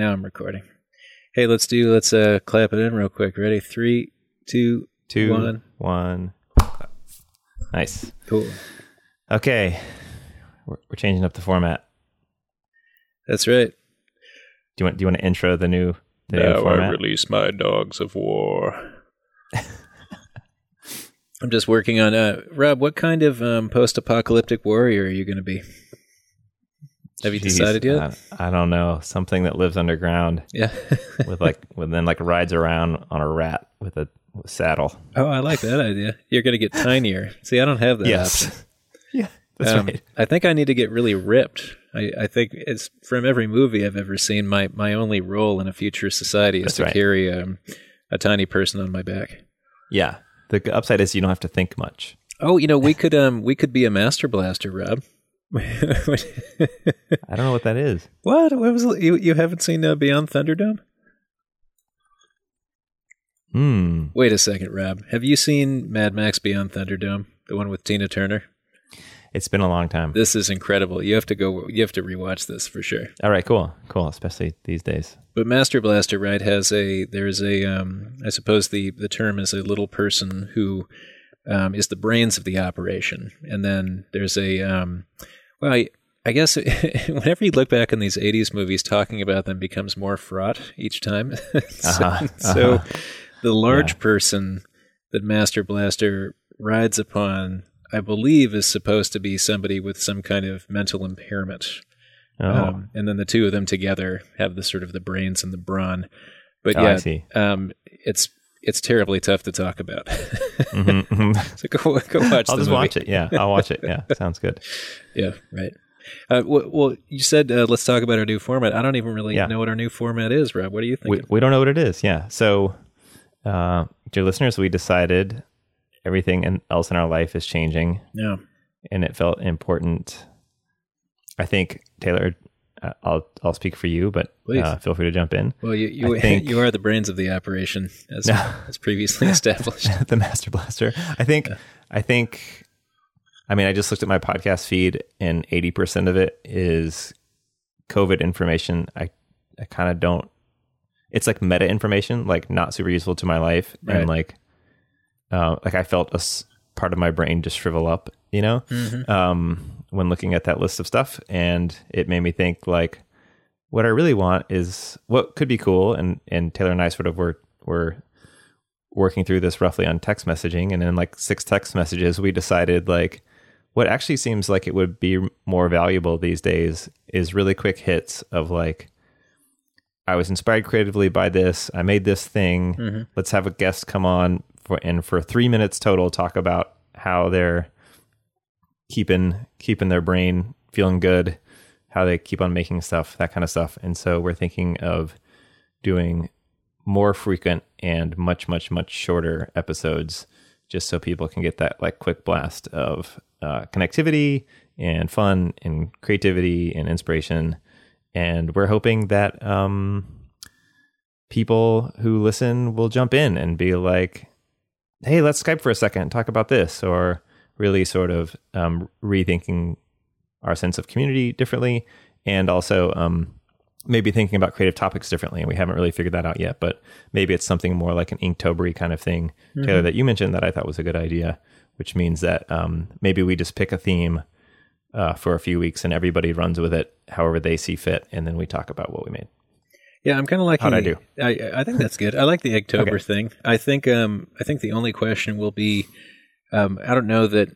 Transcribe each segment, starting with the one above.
Okay, now I'm recording. Hey, let's do. Let's uh clap it in real quick. Ready? Three, two, Two, one. one. Nice. Cool. Okay, we're, we're changing up the format. That's right. Do you want? Do you want to intro the new the new Now I release my dogs of war. I'm just working on. Uh, Rob, what kind of um, post-apocalyptic warrior are you going to be? Have you Jeez, decided yet? I, I don't know. Something that lives underground yeah. with like, with then like rides around on a rat with a saddle. oh, I like that idea. You're going to get tinier. See, I don't have that option. yeah, that's Um, right. I think I need to get really ripped. I, I think it's from every movie I've ever seen. My my only role in a future society is That's to right. carry um, a tiny person on my back. Yeah. The upside is you don't have to think much. Oh, you know, we could um we could be a master blaster, Rob. What? I don't know what that is. What was you? You haven't seen uh, Beyond Thunderdome? Hmm. Wait a second, Rob. Have you seen Mad Max Beyond Thunderdome, the one with Tina Turner? It's been a long time. This is incredible. You have to go. You have to rewatch this for sure. All right. Cool. Cool. Especially these days. But Master Blaster, right, has a there's a um, I suppose the the term is a little person who um, is the brains of the operation, and then there's a um, well, I, I guess whenever you look back on these '80s movies, talking about them becomes more fraught each time. so, Uh-huh, so uh-huh. the large Yeah. person that Master Blaster rides upon, I believe, is supposed to be somebody with some kind of mental impairment. Oh. Um, and then the two of them together have the sort of the brains and the brawn. But Oh, yeah, um, it's it's terribly tough to talk about. Mhm, mhm. so go go watch. I'll just movie. watch it. Yeah, I'll watch it. Yeah, sounds good. Yeah, right. Uh, well, well, you said uh, let's talk about our new format. I don't even really Yeah. know what our new format is, Rob. What do you think? We we don't know what it is. Yeah. So, uh, dear listeners, we decided everything in- else in our life is changing, yeah, and it felt important. I think Taylor, I'll I'll speak for you, but uh, feel free to jump in. well, you you, think- you are the brains of the operation, as No. as previously established. the Master Blaster. I think. I think. I mean, I just looked at my podcast feed, and eighty percent of it is COVID information. I I kind of don't. It's like meta information, like not super useful to my life, Right. and like, uh, like I felt a s- part of my brain just shrivel up, you know, Mhm. um, when looking at that list of stuff, and it made me think like, what I really want is what could be cool, and and Taylor and I sort of were were working through this roughly on text messaging and in like six text messages we decided like what actually seems like it would be more valuable these days is really quick hits of like i was inspired creatively by this i made this thing Mhm. let's have a guest come on for and for three minutes total talk about how they're keeping keeping their brain feeling good how they keep on making stuff that kind of stuff. And so we're thinking of doing more frequent and much much much shorter episodes just so people can get that like quick blast of uh, connectivity and fun and creativity and inspiration. And we're hoping that um, people who listen will jump in and be like hey let's skype for a second talk about this or really sort of um, rethinking our sense of community differently and also um, maybe thinking about creative topics differently and we haven't really figured that out yet but maybe it's something more like an inktobery kind of thing taylor that you mentioned that i thought was a good idea which means that um, maybe we just pick a theme uh, for a few weeks and everybody runs with it however they see fit and then we talk about what we made Yeah, I'm kind of like How'd I do? I I think that's good. I like the Inktober Okay. thing. I think um I think the only question will be, um I don't know that.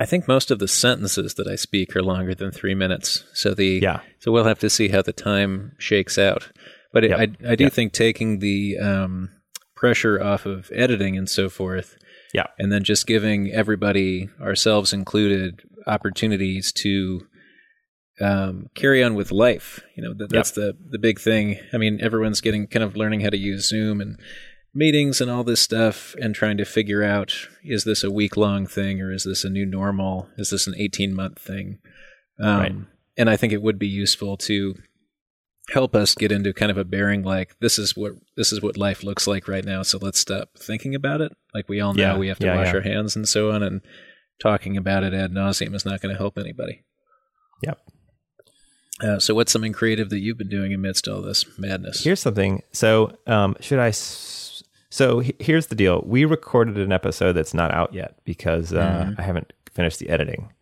I think most of the sentences that I speak are longer than three minutes. So the Yeah. So we'll have to see how the time shakes out. But it, Yep. I I do Yep. think taking the um pressure off of editing and so forth, yeah and then just giving everybody, ourselves included, opportunities to um, carry on with life. You know, that, that's the the big thing. I mean, everyone's getting kind of learning how to use Zoom and meetings and all this stuff, and trying to figure out is this a week long thing or is this a new normal? Is this an eighteen month thing? Um, Right. And I think it would be useful to help us get into kind of a bearing like this is what this is what life looks like right now so let's stop thinking about it like we all know Yeah, we have to yeah, wash yeah. our hands and so on and talking about it ad nauseum is not going to help anybody Yep. Uh, so, what's something creative that you've been doing amidst all this madness? Here's something. So, um, should I? S- so here's the deal. We recorded an episode that's not out yet because uh, Mhm. I haven't finished the editing.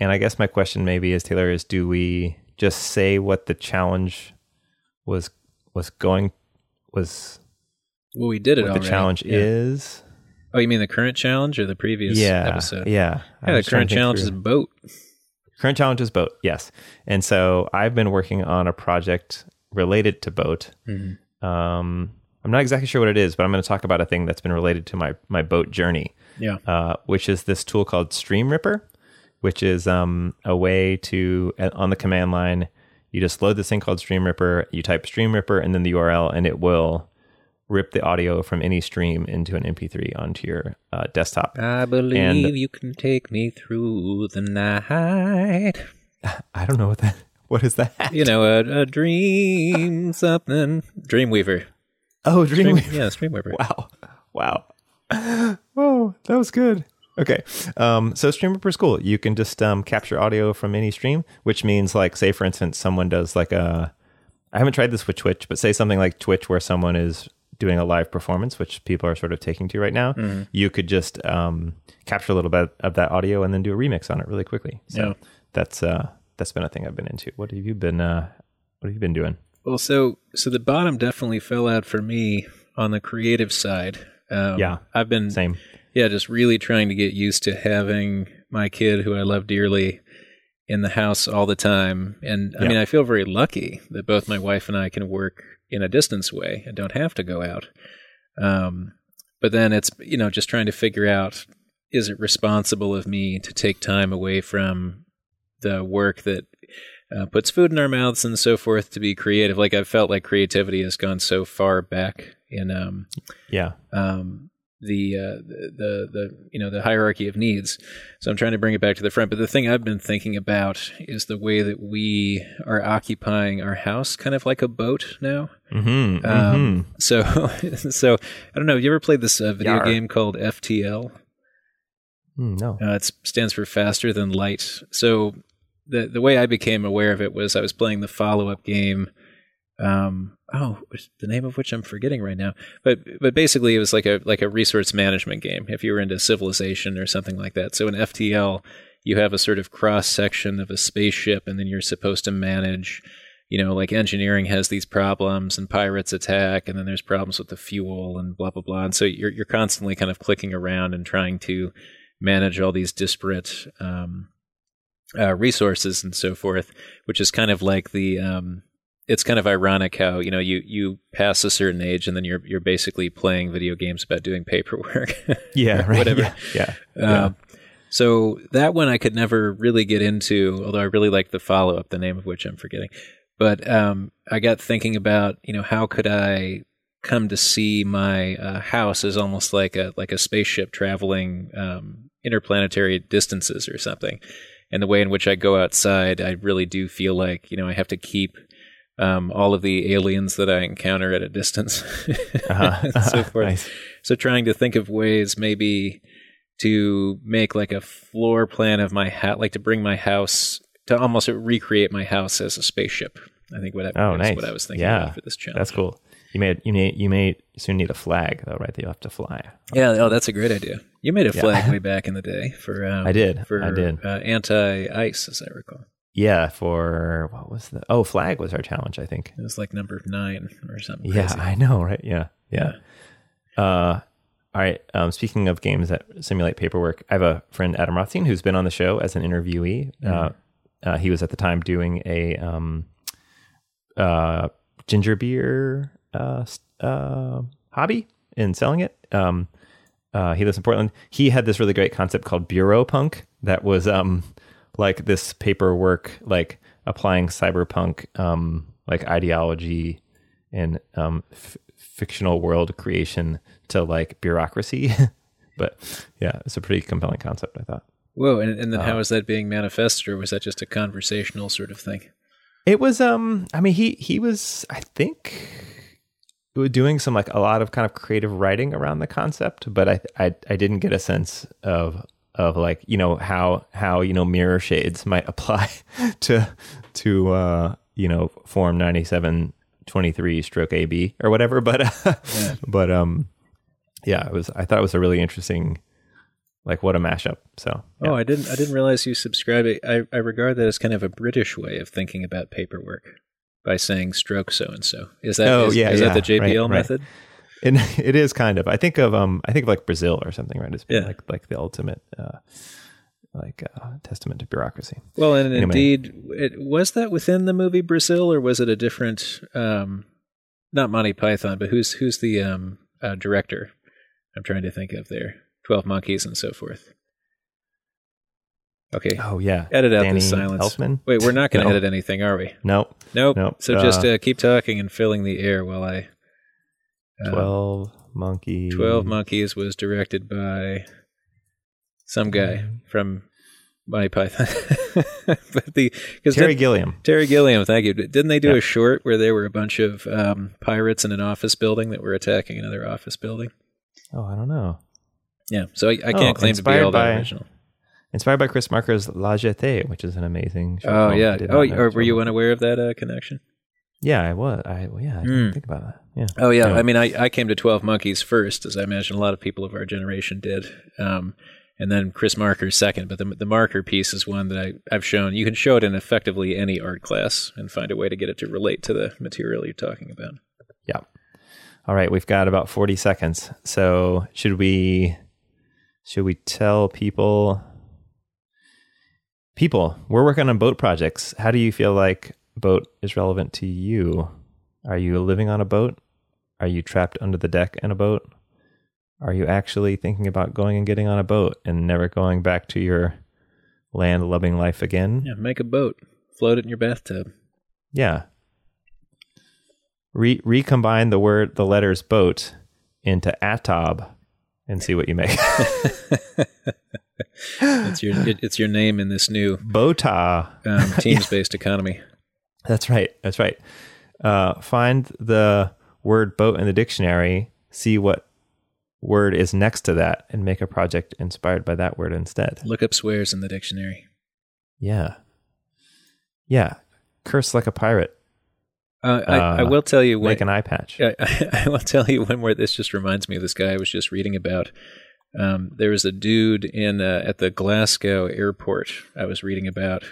And I guess my question maybe is Taylor is do we just say what the challenge was was going was well, we did it what already. the challenge Yeah. is? Oh, you mean the current challenge or the previous yeah, episode? yeah. Yeah, the current challenge through. is boat. Current challenge is boat, yes. And so I've been working on a project related to boat. Mhm. Um, I'm not exactly sure what it is, but I'm going to talk about a thing that's been related to my my boat journey, Yeah. uh, which is this tool called Stream Ripper, which is um, a way to uh, on the command line. You just load this thing called Stream Ripper. You type Stream Ripper and then the URL, and it will rip the audio from any stream into an MP3 onto your uh, desktop. I believe And- you can take me through the night. I don't know what that. What is that? You know, a, a dream something. Dreamweaver. Oh, Dream, Dream. yeah, Dreamweaver. Wow. Wow. Oh, that was good. Okay. Um, so Stream Ripper is cool. You can just um, capture audio from any stream, which means like say for instance someone does like a I haven't tried this with Twitch, but say something like Twitch where someone is doing a live performance, which people are sort of taking to right now, Mm-hmm. you could just um, capture a little bit of that audio and then do a remix on it really quickly. So Yeah. that's uh, that's been a thing I've been into. What have you been uh, what have you been doing? Well, so so the bottom definitely fell out for me on the creative side. Um, Yeah. I've been Same. yeah, just really trying to get used to having my kid, who I love dearly, in the house all the time. And I Yeah. mean, I feel very lucky that both my wife and I can work in a distance way and don't have to go out. Um, but then it's you know just trying to figure out is it responsible of me to take time away from the work that uh, puts food in our mouths and so forth to be creative. Like I've felt like creativity has gone so far back in um, Yeah. um, the, uh, the the you know the hierarchy of needs. So I'm trying to bring it back to the front. But the thing I've been thinking about is the way that we are occupying our house, kind of like a boat now. Mm-hmm. Um, So so I don't know. Have you ever played this uh, video Yar. game called FTL? Mm, no. Uh, it stands for faster than light. So the the way I became aware of it was I was playing the follow up game. Um, oh, the name of which I'm forgetting right now. But but basically, it was like a like a resource management game. If you were into Civilization or something like that. So in FTL, you have a sort of cross section of a spaceship, and then you're supposed to manage. You know, like engineering has these problems, and pirates attack, and then there's problems with the fuel, and blah blah blah. And so you're you're constantly kind of clicking around and trying to manage all these disparate um, uh, resources and so forth, which is kind of like the. Um, it's kind of ironic how you know you you pass a certain age and then you're you're basically playing video games about doing paperwork. Yeah. Right. whatever. Yeah. yeah. Yeah. Um, so that one I could never really get into, although I really like the follow up, the name of which I'm forgetting. But um, I got thinking about, you know, how could I come to see my uh, house as almost like a like a spaceship traveling um, interplanetary distances or something. And the way in which I go outside, I really do feel like you know I have to keep um, all of the aliens that I encounter at a distance, Uh-huh. and so forth. Nice. So trying to think of ways maybe to make like a floor plan of my hat, like to bring my house to almost recreate my house as a spaceship. I think what I, Oh, nice. what I was thinking Yeah. about for this challenge. That's cool. You may you may you may soon need a flag though, right? That you have to fly. Yeah, oh, that's a great idea. You made a Yeah. flag way back in the day for um, I did. for I did. uh, anti-ice, as I recall. Yeah, for what was the oh flag was our challenge, I think. It was like number nine or something. Yeah, crazy. I know, right? Yeah, yeah. Uh, all right. Um, speaking of games that simulate paperwork, I have a friend Adam Rothstein who's been on the show as an interviewee. Uh, uh, he was at the time doing a um, uh, ginger beer uh, uh, hobby in selling it. Um, uh, he lives in Portland. He had this really great concept called bureau punk that was um, like this paperwork, like applying cyberpunk um, like ideology and um, f- fictional world creation to like bureaucracy. but yeah, it's a pretty compelling concept, I thought. Whoa, and, and then Uh, how is that being manifested, or was that just a conversational sort of thing? It was um I mean he he was I think doing some like a lot of kind of creative writing around the concept, but I I I didn't get a sense of of like, you know, how how, you know, mirror shades might apply to to uh, you know form ninety seven twenty three stroke AB or whatever. But Yeah. but um, yeah, it was. I thought it was a really interesting, like what a mashup. So yeah. Oh, I didn't. I didn't realize you subscribe. I I regard that as kind of a British way of thinking about paperwork by saying stroke so and so. Is that? Oh, is- yeah, is yeah, that the JPL right, right. method? And it is kind of. I think of um. I think of like Brazil or something, right? It's Yeah. like like the ultimate uh, like uh, testament to bureaucracy. Well, and Anyway. indeed, it, was that within the movie Brazil, or was it a different? Um, not Monty Python, but who's who's the um, uh, director? I'm trying to think of there. Twelve Monkeys and so forth. Okay, Oh yeah, edit out Danny the silence. Elfman. Wait, we're not going to No. edit anything, are we? Nope. Nope. Nope. So just Uh, uh, keep talking and filling the air while I. uh, Twelve monkeys. 12 Monkeys was directed by some guy Mm. from Monty Python. but the because Terry Gilliam. Terry Gilliam, thank you. Didn't they do Yeah. a short where there were a bunch of um, pirates in an office building that were attacking another office building? Oh, I don't know. Yeah, so I, I Oh, can't claim to be all that by- original. Inspired by Chris Marker's La Jetée, which is an amazing. Oh film. yeah. Oh, or were you unaware of that uh, connection? Yeah, I was. I well, yeah. I didn't Mm. think about that. Yeah. Oh yeah, Anyway. I mean, I, I came to Twelve Monkeys first, as I imagine a lot of people of our generation did, um, and then Chris Marker second. But the the marker piece is one that I, I've shown. You can show it in effectively any art class and find a way to get it to relate to the material you're talking about. Yeah. All right, we've got about 40 seconds. So, should we should we tell people people, we're working on boat projects. How do you feel like boat is relevant to you? Are you living on a boat? Are you trapped under the deck in a boat? Are you actually thinking about going and getting on a boat and never going back to your land loving life again? Yeah, make a boat, float it in your bathtub. Yeah. Re- recombine the word, the letters boat into atob and see what you make. It's your it, it's your name in this new Bota. um, teams based economy. That's right. That's right. Uh, find the word boat in the dictionary, see what word is next to that, and make a project inspired by that word instead. Look up swears in the dictionary. Yeah. Yeah. Curse like a pirate. Uh, I, I Uh, will tell you when, Make an eye patch. I, I will tell you one where this just reminds me of this guy I was just reading about. Um, there was a dude in uh, at the Glasgow airport I was reading about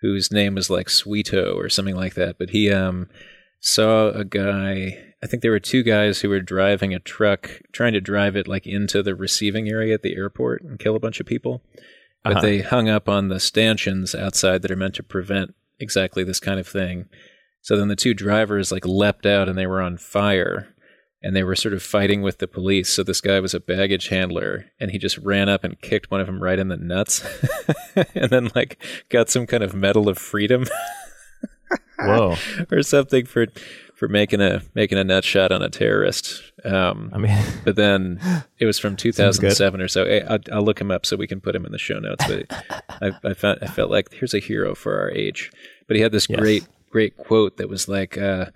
whose name was like Sweeto or something like that. But he um, saw a guy. I think there were two guys who were driving a truck, trying to drive it like into the receiving area at the airport and kill a bunch of people. But Uh-huh. they hung up on the stanchions outside that are meant to prevent exactly this kind of thing. So then the two drivers like leapt out and they were on fire and they were sort of fighting with the police. So this guy was a baggage handler and he just ran up and kicked one of them right in the nuts and then like got some kind of medal of freedom Whoa. or something for for making a making a nut shot on a terrorist. Um, I mean, but then it was from 2007 or so. I'll, I'll look him up so we can put him in the show notes. But I, I, felt, I felt like here's a hero for our age. But he had this Yes. great, great quote that was like, uh,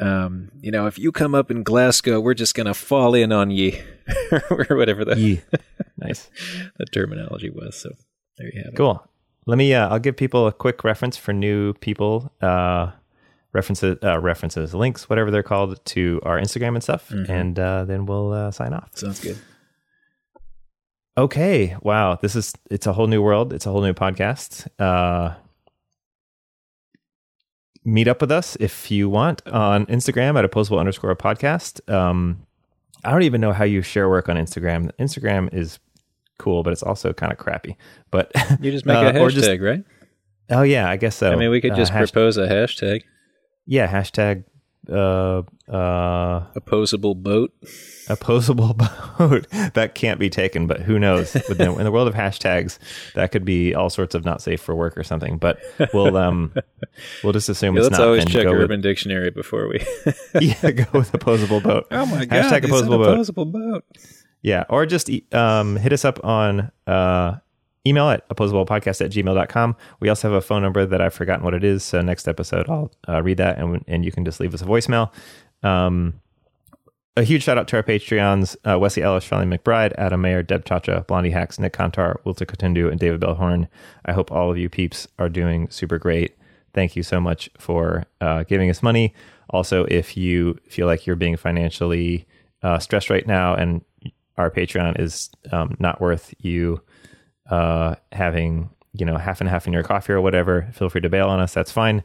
um, you know, if you come up in Glasgow, we're just gonna fall in on ye, or whatever the, yee. nice. the terminology was. So there you have it. Cool. Let me. Uh, I'll give people a quick reference for new people. Uh, references, uh, references, links, whatever they're called, to our Instagram and stuff, Mhm. and uh, then we'll uh, sign off. Sounds good. Okay. Wow. This is. It's a whole new world. It's a whole new podcast. Uh, meet up with us if you want on Instagram at opposable underscore podcast. Um, I don't even know how you share work on Instagram. Instagram is cool, but it's also kind of crappy. But You just make Uh, a or just- hashtag, right? oh yeah, I guess so. I mean, we could Uh, just hash- propose a hashtag, yeah, hashtag uh uh opposable boat. opposable boat that can't be taken but who knows Within, in the world of hashtags that could be all sorts of not safe for work or something but we'll um we'll just assume Yeah, it's let's not always check go Urban Dictionary before we. yeah go with opposable boat Oh my Hashtag they said opposable boat. opposable boat. yeah or just um hit us up on uh email at opposablepodcast at gmail.com we also have a phone number that i've forgotten what it is so next episode i'll uh, read that and, and you can just leave us a voicemail um a huge shout out to our Patreons, uh, Wesley Ellis, Charlie McBride, Adam Mayer, Deb Chachra, Blondie Hacks, Nik Kantar, Walter Kitundu, and David Bellhorn. I hope all of you peeps are doing super great. thank you so much for uh, giving us money. Also, if you feel like you're being financially uh, stressed right now and our Patreon is um, not worth you uh, having you know half and half in your coffee or whatever, feel free to bail on us. That's fine.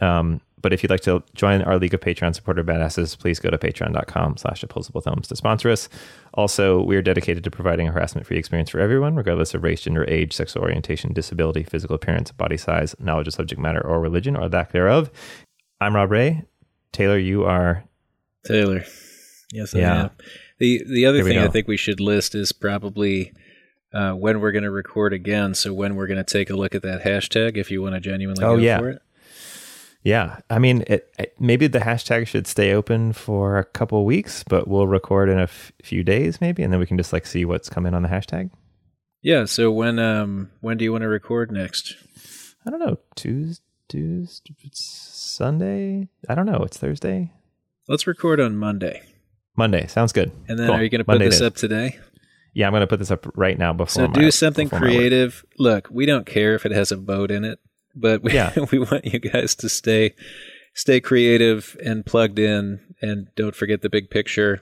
Um, but if you'd like to join our League of Patreon supporter badasses, please go to patreon.com slash opposable thumbs to sponsor us. Also, we are dedicated to providing a harassment-free experience for everyone, regardless of race, gender, age, sexual orientation, disability, physical appearance, body size, knowledge of subject matter, or religion, or lack thereof. I'm Rob Ray. Taylor, you are... Taylor. Yes, I Yeah. am. The, the other thing I think we should list is probably uh, when we're going to record again. So when we're going to take a look at that hashtag if you want to genuinely Oh, go yeah. for it. Yeah, I mean, it, it, maybe the hashtag should stay open for a couple of weeks, but we'll record in a f- few days, maybe, and then we can just like see what's coming on the hashtag. Yeah. So when um when do you want to record next? I don't know, Tuesday, Tuesday, it's Sunday. I don't know. It's Thursday, Let's record on Monday. Monday. Sounds good. And then Cool. are you going to put Monday this is. up today? Yeah, I'm going to put this up right now before. So do something my creative. Look, we don't care if it has a boat in it, but we, Yeah. we want you guys to stay stay creative and plugged in and don't forget the big picture.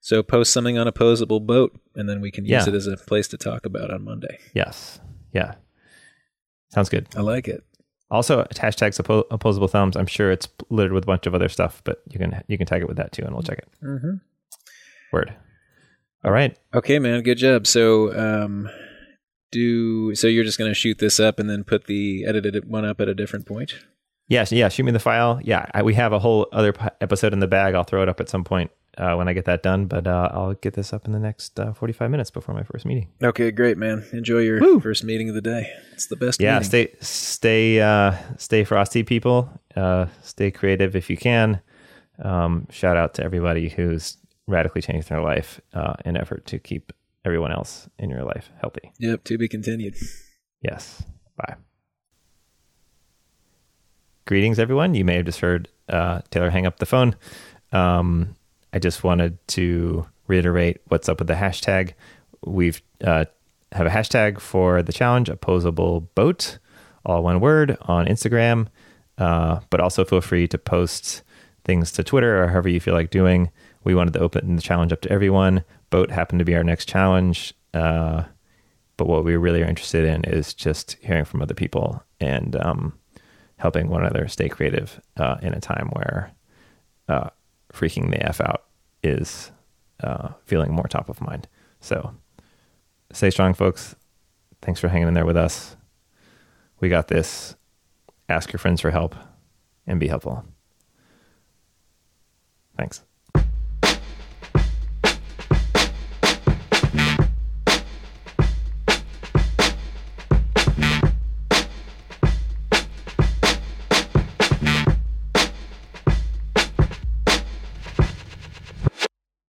So post something on a opposable boat and then we can use Yeah. it as a place to talk about on Monday. Yes. Yeah. Sounds good. I like it. Also, hashtags oppo- opposable thumbs. I'm sure it's littered with a bunch of other stuff, but you can you can tag it with that too, and we'll check it. Mm-hmm. Word. All right. Okay, man, good job. So um do so you're just going to shoot this up and then put the edited one up at a different point? Yeah, yeah. Shoot me the file. Yeah, I, we have a whole other episode in the bag. I'll throw it up at some point uh, when I get that done. But uh, I'll get this up in the next uh, 45 minutes before my first meeting. Okay, great, man. Enjoy your Woo. first meeting of the day. It's the best Yeah, meeting. stay stay uh, stay frosty, people. Uh, stay creative if you can. Um, shout out to everybody who's radically changed their life uh, in effort to keep everyone else in your life healthy. Yep, to be continued. Yes. Bye. Greetings, everyone. You may have just heard uh, Taylor hang up the phone. Um, I just wanted to reiterate what's up with the hashtag. We've uh, have a hashtag for the challenge, opposable boat, all one word on Instagram. Uh, but also feel free to post things to Twitter or however you feel like doing. We wanted to open the challenge up to everyone. Boat happened to be our next challenge. Uh, but what we really are interested in is just hearing from other people and um, helping one another stay creative uh, in a time where uh, freaking the f out is uh, feeling more top of mind. So stay strong, folks. Thanks for hanging in there with us. We got this. Ask your friends for help and be helpful. Thanks.